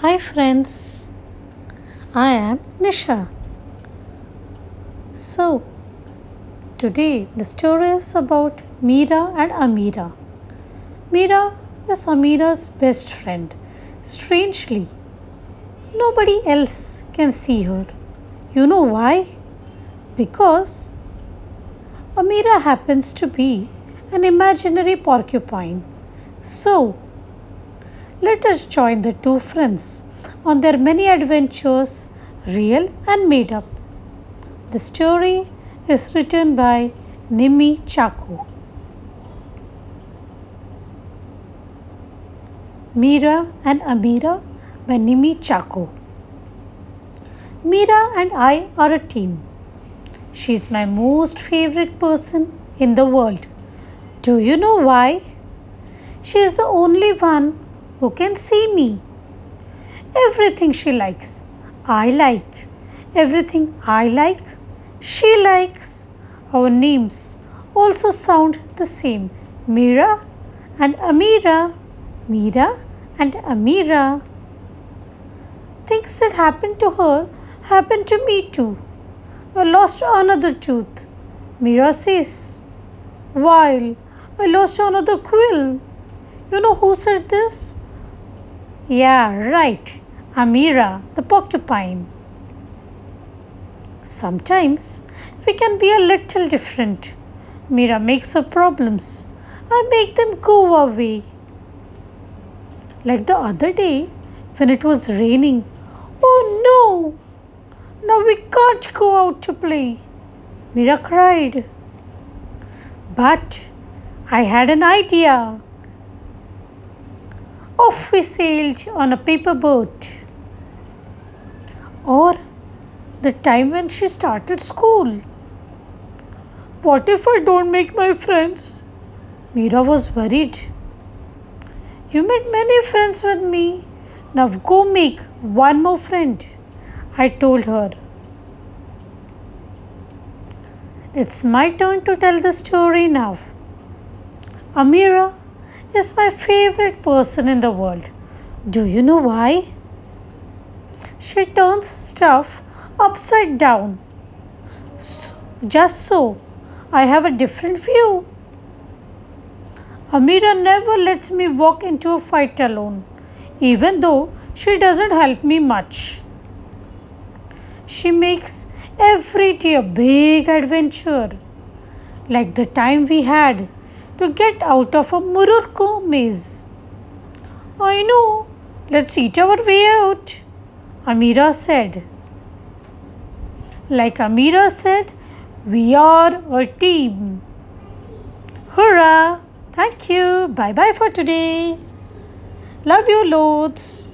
Hi friends, I am Nisha. So, today the story is about Meera and Ameera. Meera is Ameera's best friend. Strangely, nobody else can see her. You know why? Because Ameera happens to be an imaginary porcupine. So, let us join the two friends on their many adventures, real and made up. The story is written by Nimi Chaku. Meera and Ameera by Nimi Chaku. Meera and I are a team. She is my most favorite person in the world. Do you know why? She is the only one who can see me. Everything she likes, I like. Everything I like, she likes. Our names also sound the same Meera and Ameera, Meera and Ameera. Things that happened to her happened to me too. I lost another tooth. Meera says. While I lost another quill. You know who said this? Yeah, right. Ameera, the porcupine. Sometimes we can be a little different. Meera makes her problems. I make them go away. Like the other day when it was raining. Oh no! Now we can't go out to play. Meera cried. But I had an idea. Off we sailed on a paper boat. Or the time when she started school. What if I don't make my friends? Meera was worried. You made many friends with me. Now go make one more friend. I told her. It's my turn to tell the story now. Ameera is my favorite person in the world. Do you know why? She turns stuff upside down. Just so I have a different view. Ameera never lets me walk into a fight alone, even though she doesn't help me much. She makes every day a big adventure, like the time we had to get out of a Murukku maze. I know, let's eat our way out, Ameera said. Like Ameera said, we are a team. Hurrah! Thank you. Bye bye for today. Love you loads.